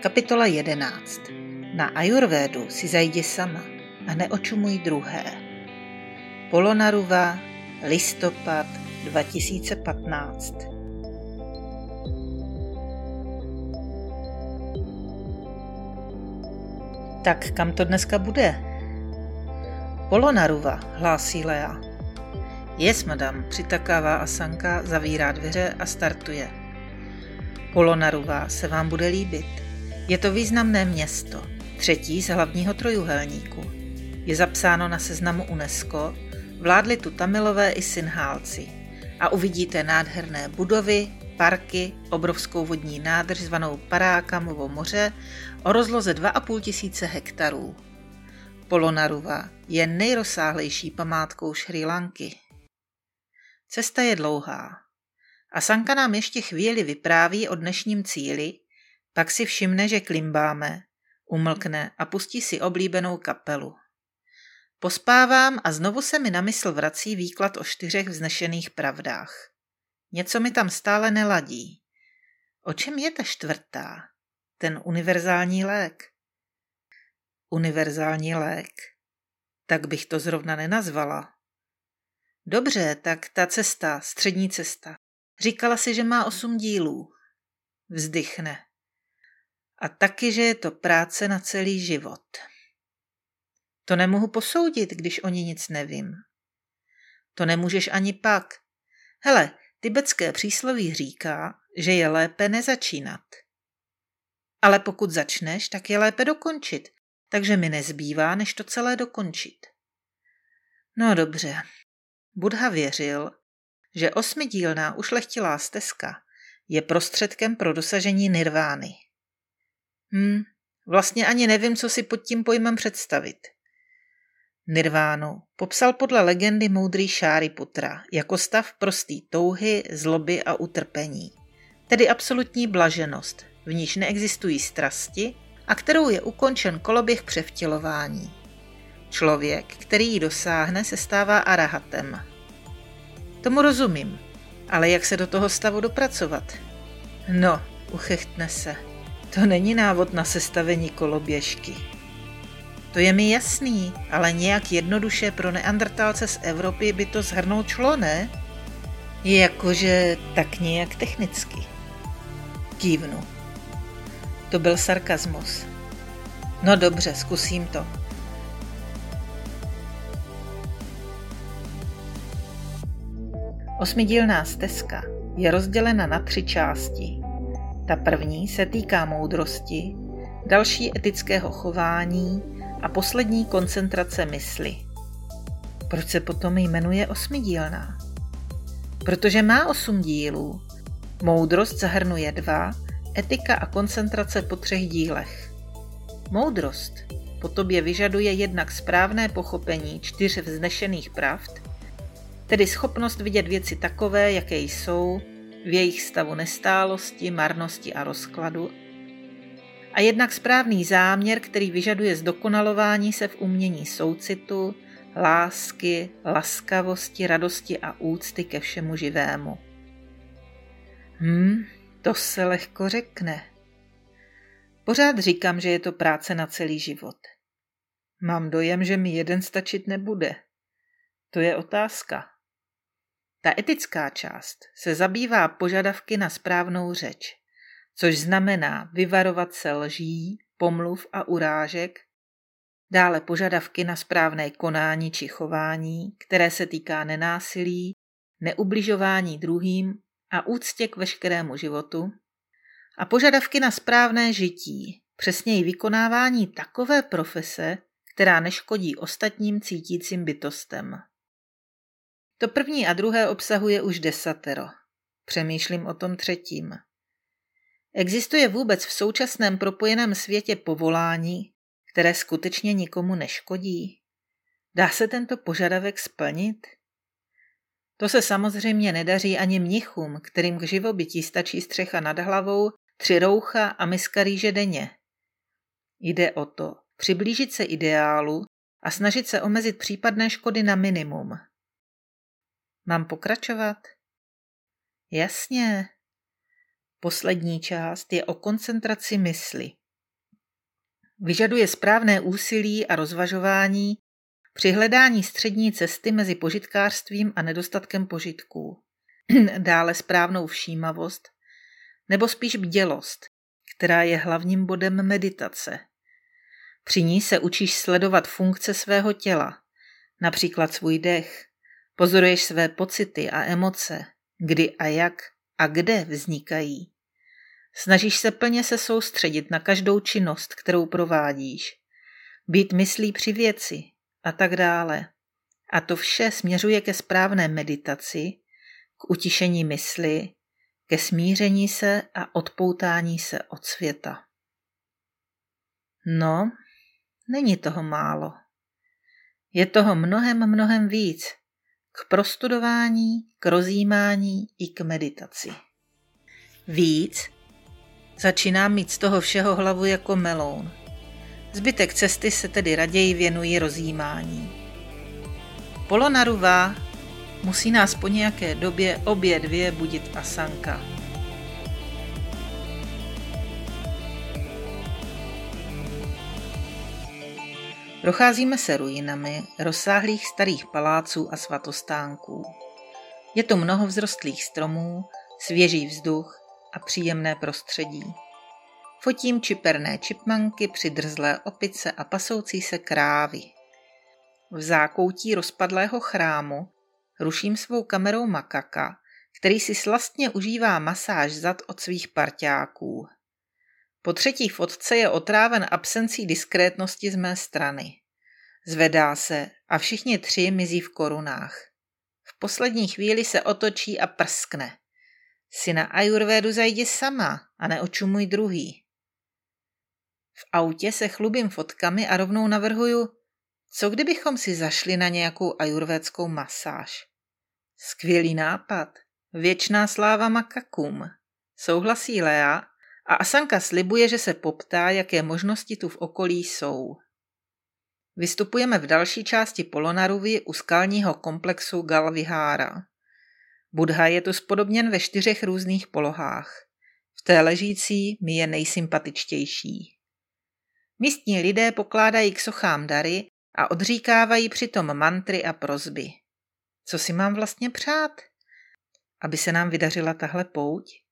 Kapitola 11. Na ajurvédu si zajdi sama a neočumuj druhé. Polonaruva, listopad 2015. Tak kam to dneska bude? Polonaruva, hlásí Lea. Yes, madam, přitakává Asanka, zavírá dveře a startuje. Polonaruva se vám bude líbit. Je to významné město, třetí z hlavního trojuhelníku. Je zapsáno na seznamu UNESCO, vládli tu Tamilové i Synhálci a uvidíte nádherné budovy, parky, obrovskou vodní nádrž zvanou Parákamovo moře o rozloze 2,5 tisíce hektarů. Polonaruva je nejrozsáhlejší památkou Šri Lanky. Cesta je dlouhá. A Sanka nám ještě chvíli vypráví o dnešním cíli, pak si všimne, že klimbáme, umlkne a pustí si oblíbenou kapelu. Pospávám a znovu se mi na mysl vrací výklad o čtyřech vznešených pravdách. Něco mi tam stále neladí. O čem je ta čtvrtá? Ten univerzální lék. Univerzální lék. Tak bych to zrovna nenazvala. Dobře, tak ta cesta, střední cesta. Říkala si, že má osm dílů. Vzdychne a taky, že je to práce na celý život. To nemohu posoudit, když o ní nic nevím. To nemůžeš ani pak. Hele, tibetské přísloví říká, že je lépe nezačínat. Ale pokud začneš, tak je lépe dokončit, takže mi nezbývá, než to celé dokončit. No dobře. Budha věřil, že osmidílná ušlechtilá stezka je prostředkem pro dosažení nirvány. Hm, vlastně ani nevím, co si pod tím pojmem představit. Nirvánu popsal podle legendy moudrý Putra jako stav prostý touhy, zloby a utrpení, tedy absolutní blaženost, v níž neexistují strasti a kterou je ukončen koloběh převtělování. Člověk, který ji dosáhne, se stává arahatem. Tomu rozumím, ale jak se do toho stavu dopracovat? No, uchechtne se. To není návod na sestavení koloběžky. To je mi jasný, ale nějak jednoduše pro neandrtálce z Evropy by to zhrnout šlo, ne? Jakože tak nějak technicky. Kývnu. To byl sarkazmus. No dobře, zkusím to. Osmidílná stezka je rozdělena na tři části. Ta první se týká moudrosti, další etického chování a poslední koncentrace mysli. Proč se potom jmenuje osmidílná? Protože má osm dílů. Moudrost zahrnuje dva, etika a koncentrace po třech dílech. Moudrost po tobě vyžaduje jednak správné pochopení čtyř vznešených pravd, tedy schopnost vidět věci takové, jaké jsou, v jejich stavu nestálosti, marnosti a rozkladu, a jednak správný záměr, který vyžaduje zdokonalování se v umění soucitu, lásky, laskavosti, radosti a úcty ke všemu živému. Hm, to se lehko řekne. Pořád říkám, že je to práce na celý život. Mám dojem, že mi jeden stačit nebude. To je otázka. Ta etická část se zabývá požadavky na správnou řeč, což znamená vyvarovat se lží, pomluv a urážek, dále požadavky na správné konání či chování, které se týká nenásilí, neubližování druhým a úctě k veškerému životu, a požadavky na správné žití, přesněji vykonávání takové profese, která neškodí ostatním cítícím bytostem. To první a druhé obsahuje už desatero. Přemýšlím o tom třetím. Existuje vůbec v současném propojeném světě povolání, které skutečně nikomu neškodí? Dá se tento požadavek splnit? To se samozřejmě nedaří ani mnichům, kterým k živobytí stačí střecha nad hlavou, tři roucha a miska rýže denně. Jde o to přiblížit se ideálu a snažit se omezit případné škody na minimum. Mám pokračovat? Jasně. Poslední část je o koncentraci mysli, Vyžaduje správné úsilí a rozvažování při hledání střední cesty mezi požitkářstvím a nedostatkem požitků. Dále správnou všímavost, nebo spíš bdělost, která je hlavním bodem meditace. Při ní se učíš sledovat funkce svého těla, například svůj dech, pozoruješ své pocity a emoce, kdy a jak a kde vznikají. Snažíš se plně se soustředit na každou činnost, kterou provádíš, být myslí při věci a tak dále. A to vše směřuje ke správné meditaci, k utišení mysli, ke smíření se a odpoutání se od světa. No, není toho málo. Je toho mnohem, mnohem víc. K prostudování, k rozjímání i k meditaci. Víc začínám mít z toho všeho hlavu jako meloun. Zbytek cesty se tedy raději věnují rozjímání. Polonaruvá musí nás po nějaké době obě dvě budit Asanka. Procházíme se ruinami rozsáhlých starých paláců a svatostánků. Je tu mnoho vzrostlých stromů, svěží vzduch a příjemné prostředí. Fotím čiperné čipmanky, přidrzlé opice a pasoucí se krávy. V zákoutí rozpadlého chrámu ruším svou kamerou makaka, který si slastně užívá masáž zad od svých parťáků. Po třetí fotce je otráven absencí diskrétnosti z mé strany. Zvedá se a všichni tři mizí v korunách. V poslední chvíli se otočí a prskne. Si na ajurvédu zajdi sama a neočumuj druhý. V autě se chlubím fotkami a rovnou navrhuju, co kdybychom si zašli na nějakou ajurvédskou masáž. Skvělý nápad. Věčná sláva makakům. Souhlasí Lea a Asanka slibuje, že se poptá, jaké možnosti tu v okolí jsou. Vystupujeme v další části Polonaruvy u skalního komplexu Galvihára. Budha je tu spodobněn ve čtyřech různých polohách. V té ležící mi je nejsympatičtější. Místní lidé pokládají k sochám dary a odříkávají přitom mantry a prozby. Co si mám vlastně přát? Aby se nám vydařila tahle pouť?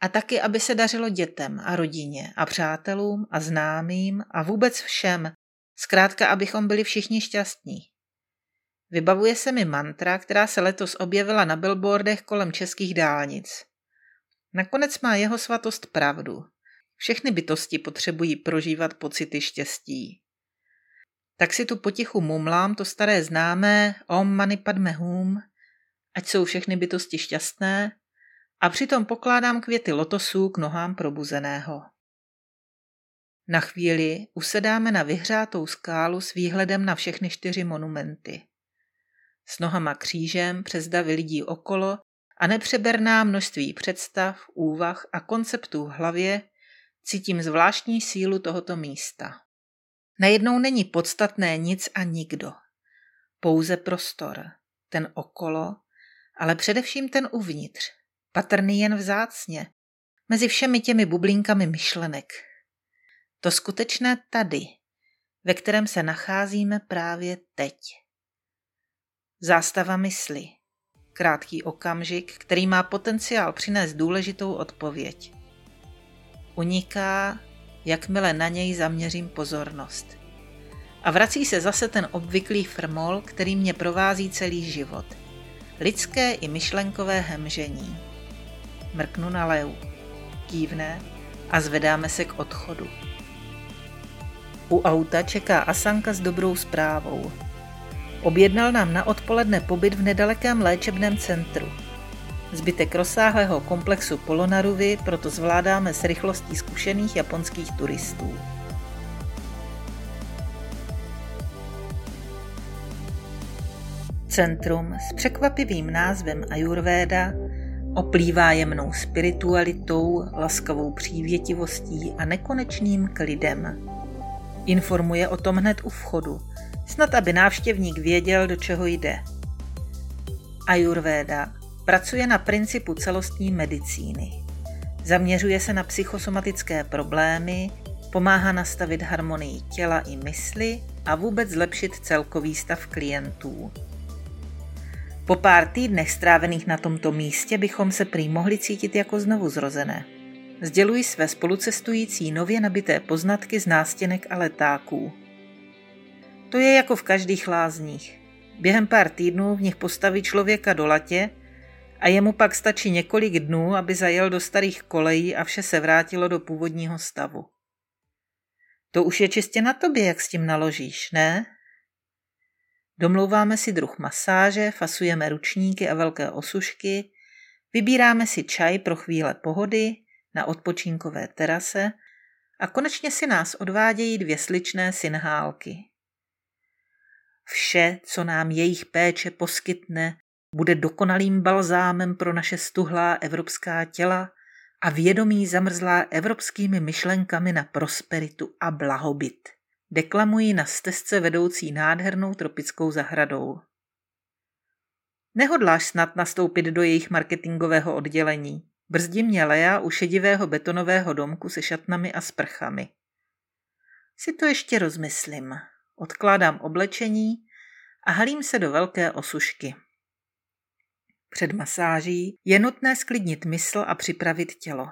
A taky, aby se dařilo dětem a rodině a přátelům a známým a vůbec všem, zkrátka, abychom byli všichni šťastní. Vybavuje se mi mantra, která se letos objevila na billboardech kolem českých dálnic. Nakonec má jeho svatost pravdu. Všechny bytosti potřebují prožívat pocity štěstí. Tak si tu potichu mumlám to staré známé Om Mani Padme Hum, ať jsou všechny bytosti šťastné, a přitom pokládám květy lotosů k nohám probuzeného. Na chvíli usedáme na vyhřátou skálu s výhledem na všechny čtyři monumenty. S nohama křížem přes davy lidí okolo a nepřeberná množství představ, úvah a konceptů v hlavě cítím zvláštní sílu tohoto místa. Najednou není podstatné nic a nikdo. Pouze prostor, ten okolo, ale především ten uvnitř, patrný jen vzácně, mezi všemi těmi bublinkami myšlenek. To skutečné tady, ve kterém se nacházíme právě teď. Zástava mysli. Krátký okamžik, který má potenciál přinést důležitou odpověď. Uniká jakmile na něj zaměřím pozornost. A vrací se zase ten obvyklý frmol, který mě provází celý život. Lidské i myšlenkové hemžení. Mrknu na Leu. Kývne a zvedáme se k odchodu. U auta čeká Asanka s dobrou zprávou. Objednal nám na odpoledne pobyt v nedalekém léčebném centru. Zbytek rozsáhlého komplexu Polonaruvy proto zvládáme s rychlostí zkušených japonských turistů. Centrum s překvapivým názvem Ayurveda oplývá jemnou spiritualitou, laskavou přívětivostí a nekonečným klidem. Informuje o tom hned u vchodu, snad aby návštěvník věděl, do čeho jde. Ayurveda Pracuje na principu celostní medicíny. Zaměřuje se na psychosomatické problémy, Pomáhá nastavit harmonii těla i mysli a vůbec zlepšit celkový stav klientů. Po pár týdnech strávených na tomto místě bychom se prý mohli cítit jako znovu zrozené. Sděluji své spolucestující nově nabité poznatky z nástěnek a letáků. To je jako v každých lázních. Během pár týdnů v nich postaví člověka do latě a jemu pak stačí několik dnů, aby zajel do starých kolejí a vše se vrátilo do původního stavu. To už je čistě na tobě, jak s tím naložíš, ne? Domlouváme si druh masáže, fasujeme ručníky a velké osušky, vybíráme si čaj pro chvíle pohody na odpočinkové terase a konečně si nás odvádějí dvě sličné synhálky. Vše, co nám jejich péče poskytne, bude dokonalým balzámem pro naše stuhlá evropská těla a vědomí zamrzlá evropskými myšlenkami na prosperitu a blahobyt. Deklamují na stezce vedoucí nádhernou tropickou zahradou. Nehodláš snad nastoupit do jejich marketingového oddělení. Brzdí mě Lea u šedivého betonového domku se šatnami a sprchami. Si to ještě rozmyslím. Odkládám oblečení a halím se do velké osušky. Před masáží je nutné sklidnit mysl a připravit tělo.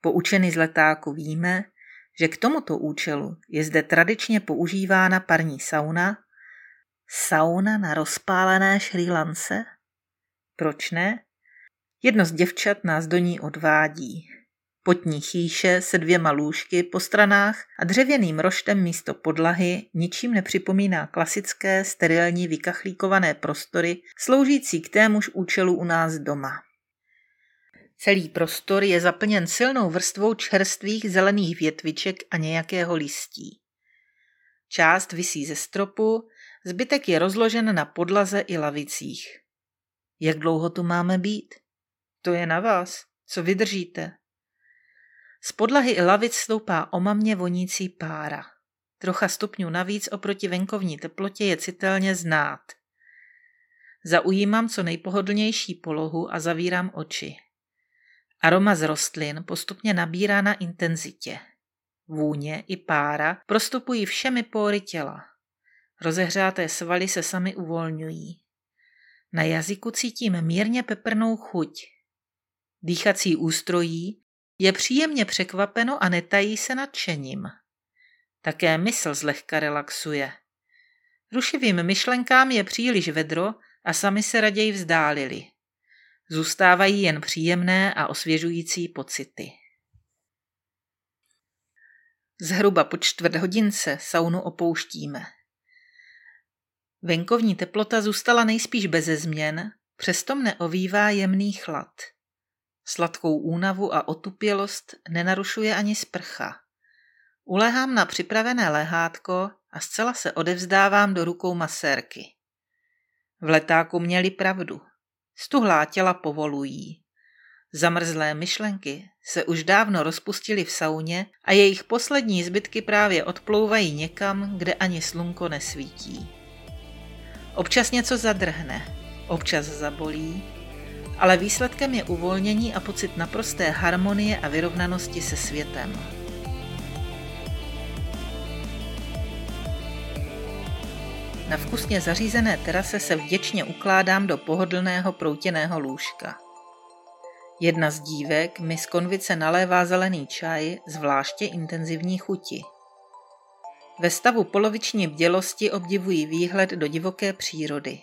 Poučeny z letáku víme, že k tomuto účelu je zde tradičně používána parní sauna, sauna na rozpálené šrýlance. Proč ne? Jedno z děvčat nás do ní odvádí. Potní chýše se dvěma lůžky po stranách a dřevěným roštem místo podlahy ničím nepřipomíná klasické sterilní vykachlíkované prostory sloužící k témuž účelu u nás doma. Celý prostor je zaplněn silnou vrstvou čerstvých zelených větviček a nějakého listí. Část visí ze stropu, zbytek je rozložen na podlaze i lavicích. Jak dlouho tu máme být? To je na vás. Co vydržíte? Z podlahy i lavic stoupá omamně vonící pára. Trocha stupňů navíc oproti venkovní teplotě je citelně znát. Zaujímám co nejpohodlnější polohu a zavírám oči. Aroma z rostlin postupně nabírá na intenzitě. Vůně i pára prostupují všemi pory těla. Rozehřáté svaly se sami uvolňují. Na jazyku cítím mírně peprnou chuť. Dýchací ústrojí je příjemně překvapeno a netají se nadšením. Také mysl zlehka relaxuje. Rušivým myšlenkám je příliš vedro a sami se raději vzdálili. Zůstávají jen příjemné a osvěžující pocity. Zhruba po čtvrt hodince saunu opouštíme. Venkovní teplota zůstala nejspíš beze změn, přesto mne ovývá jemný chlad. Sladkou únavu a otupělost nenarušuje ani sprcha. Ulehám na připravené lehátko a zcela se odevzdávám do rukou masérky. V letáku měli pravdu. Stuhlá těla povolují. Zamrzlé myšlenky se už dávno rozpustily v sauně a jejich poslední zbytky právě odplouvají někam, kde ani slunko nesvítí. Občas něco zadrhne, občas zabolí, ale výsledkem je uvolnění a pocit naprosté harmonie a vyrovnanosti se světem. Na vkusně zařízené terase se vděčně ukládám do pohodlného proutěného lůžka. Jedna z dívek mi z konvice nalévá zelený čaj zvláště intenzivní chuti. Ve stavu poloviční bdělosti obdivují výhled do divoké přírody.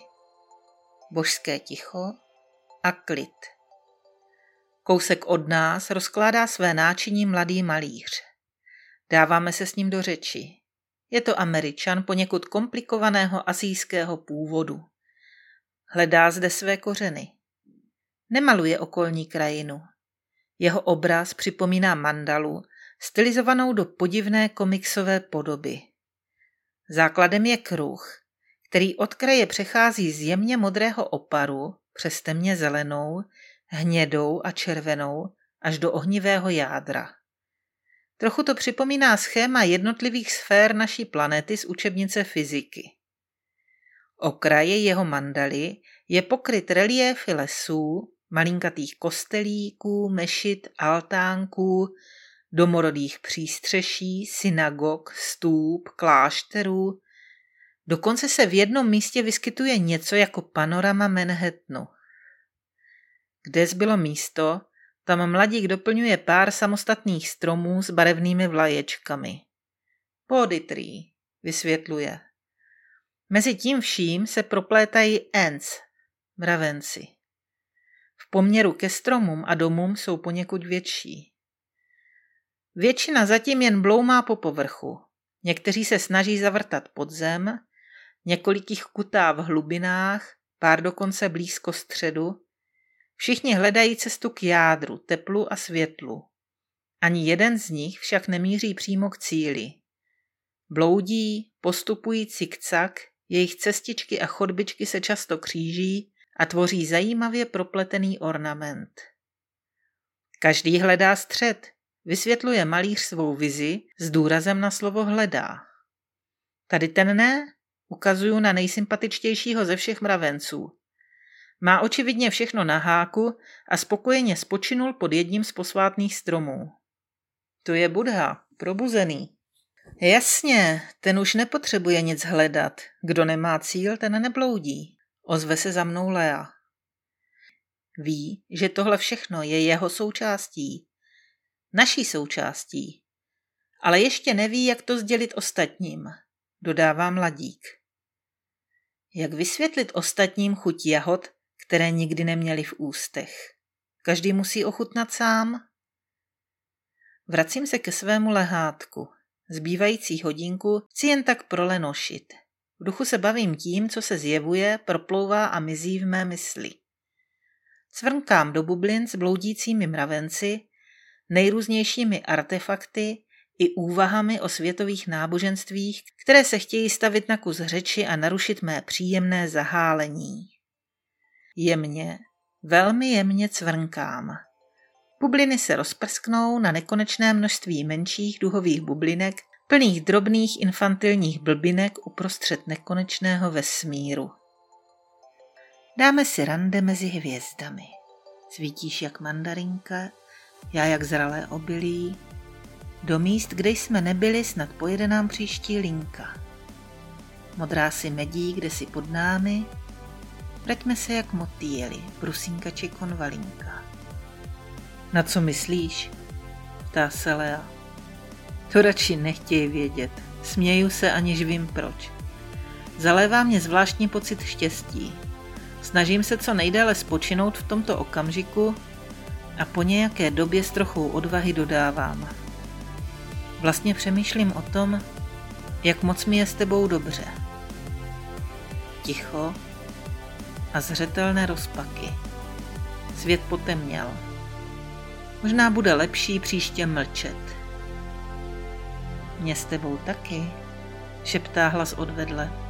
Božské ticho a klid. Kousek od nás rozkládá své náčiní mladý malíř. Dáváme se s ním do řeči. Je to američan poněkud komplikovaného asijského původu. Hledá zde své kořeny. Nemaluje okolní krajinu. Jeho obraz připomíná mandalu, stylizovanou do podivné komiksové podoby. Základem je kruh, který od kraje přechází z jemně modrého oparu přes temně zelenou, hnědou a červenou až do ohnivého jádra. Trochu to připomíná schéma jednotlivých sfér naší planety z učebnice fyziky. Okraje jeho mandaly je pokryt reliéfy lesů, malinkatých kostelíků, mešit, altánků, domorodých přístřeší, synagog, stůp, klášterů. Dokonce se v jednom místě vyskytuje něco jako panorama Manhattanu. Kde zbylo místo, tam mladík doplňuje pár samostatných stromů s barevnými vlaječkami. Poditrý, vysvětluje. Mezi tím vším se proplétají ants, mravenci. V poměru ke stromům a domům jsou poněkud větší. Většina zatím jen bloumá po povrchu. Někteří se snaží zavrtat pod zem, několik jich kutá v hlubinách, pár dokonce blízko středu. Všichni hledají cestu k jádru, teplu a světlu. Ani jeden z nich však nemíří přímo k cíli. Bloudí, postupují cikcak, jejich cestičky a chodbičky se často kříží a tvoří zajímavě propletený ornament. Každý hledá střed, vysvětluje malíř svou vizi s důrazem na slovo hledá. Tady ten ne, ukazuju na nejsympatičtějšího ze všech mravenců. Má očividně všechno na háku a spokojeně spočinul pod jedním z posvátných stromů. To je Budha, probuzený. Jasně, ten už nepotřebuje nic hledat. Kdo nemá cíl, ten nebloudí. Ozve se za mnou Lea. Ví, že tohle všechno je jeho součástí. Naší součástí. Ale ještě neví, jak to sdělit ostatním, dodává mladík. Jak vysvětlit ostatním chuť jahod, které nikdy neměli v ústech? Každý musí ochutnat sám. Vracím se ke svému lehátku. Zbývající hodinku chci jen tak prolenošit. V duchu se bavím tím, co se zjevuje, proplouvá a mizí v mé mysli. Cvrnkám do bublin s bloudícími mravenci, nejrůznějšími artefakty i úvahami o světových náboženstvích, které se chtějí stavit na kus řeči a narušit mé příjemné zahálení. Jemně, velmi jemně cvrnkám. Bubliny se rozprsknou na nekonečné množství menších duhových bublinek, plných drobných infantilních blbinek uprostřed nekonečného vesmíru. Dáme si rande mezi hvězdami. Svítíš jak mandarinka, já jak zralé obilí. Do míst, kde jsme nebyli, snad pojede nám příští linka. Modrá si medí, kde si pod námi, vraťme se jak motýly, brusínka či konvalinka. Na co myslíš? Ptá se Lea. To radši nechtějí vědět. Směju se, aniž vím proč. Zalévá mě zvláštní pocit štěstí. Snažím se co nejdéle spočinout v tomto okamžiku a po nějaké době s trochou odvahy dodávám. Vlastně přemýšlím o tom, jak moc mi je s tebou dobře. Ticho a zřetelné rozpaky. Svět potemněl. Možná bude lepší příště mlčet. Mě s tebou taky, šeptá hlas odvedle.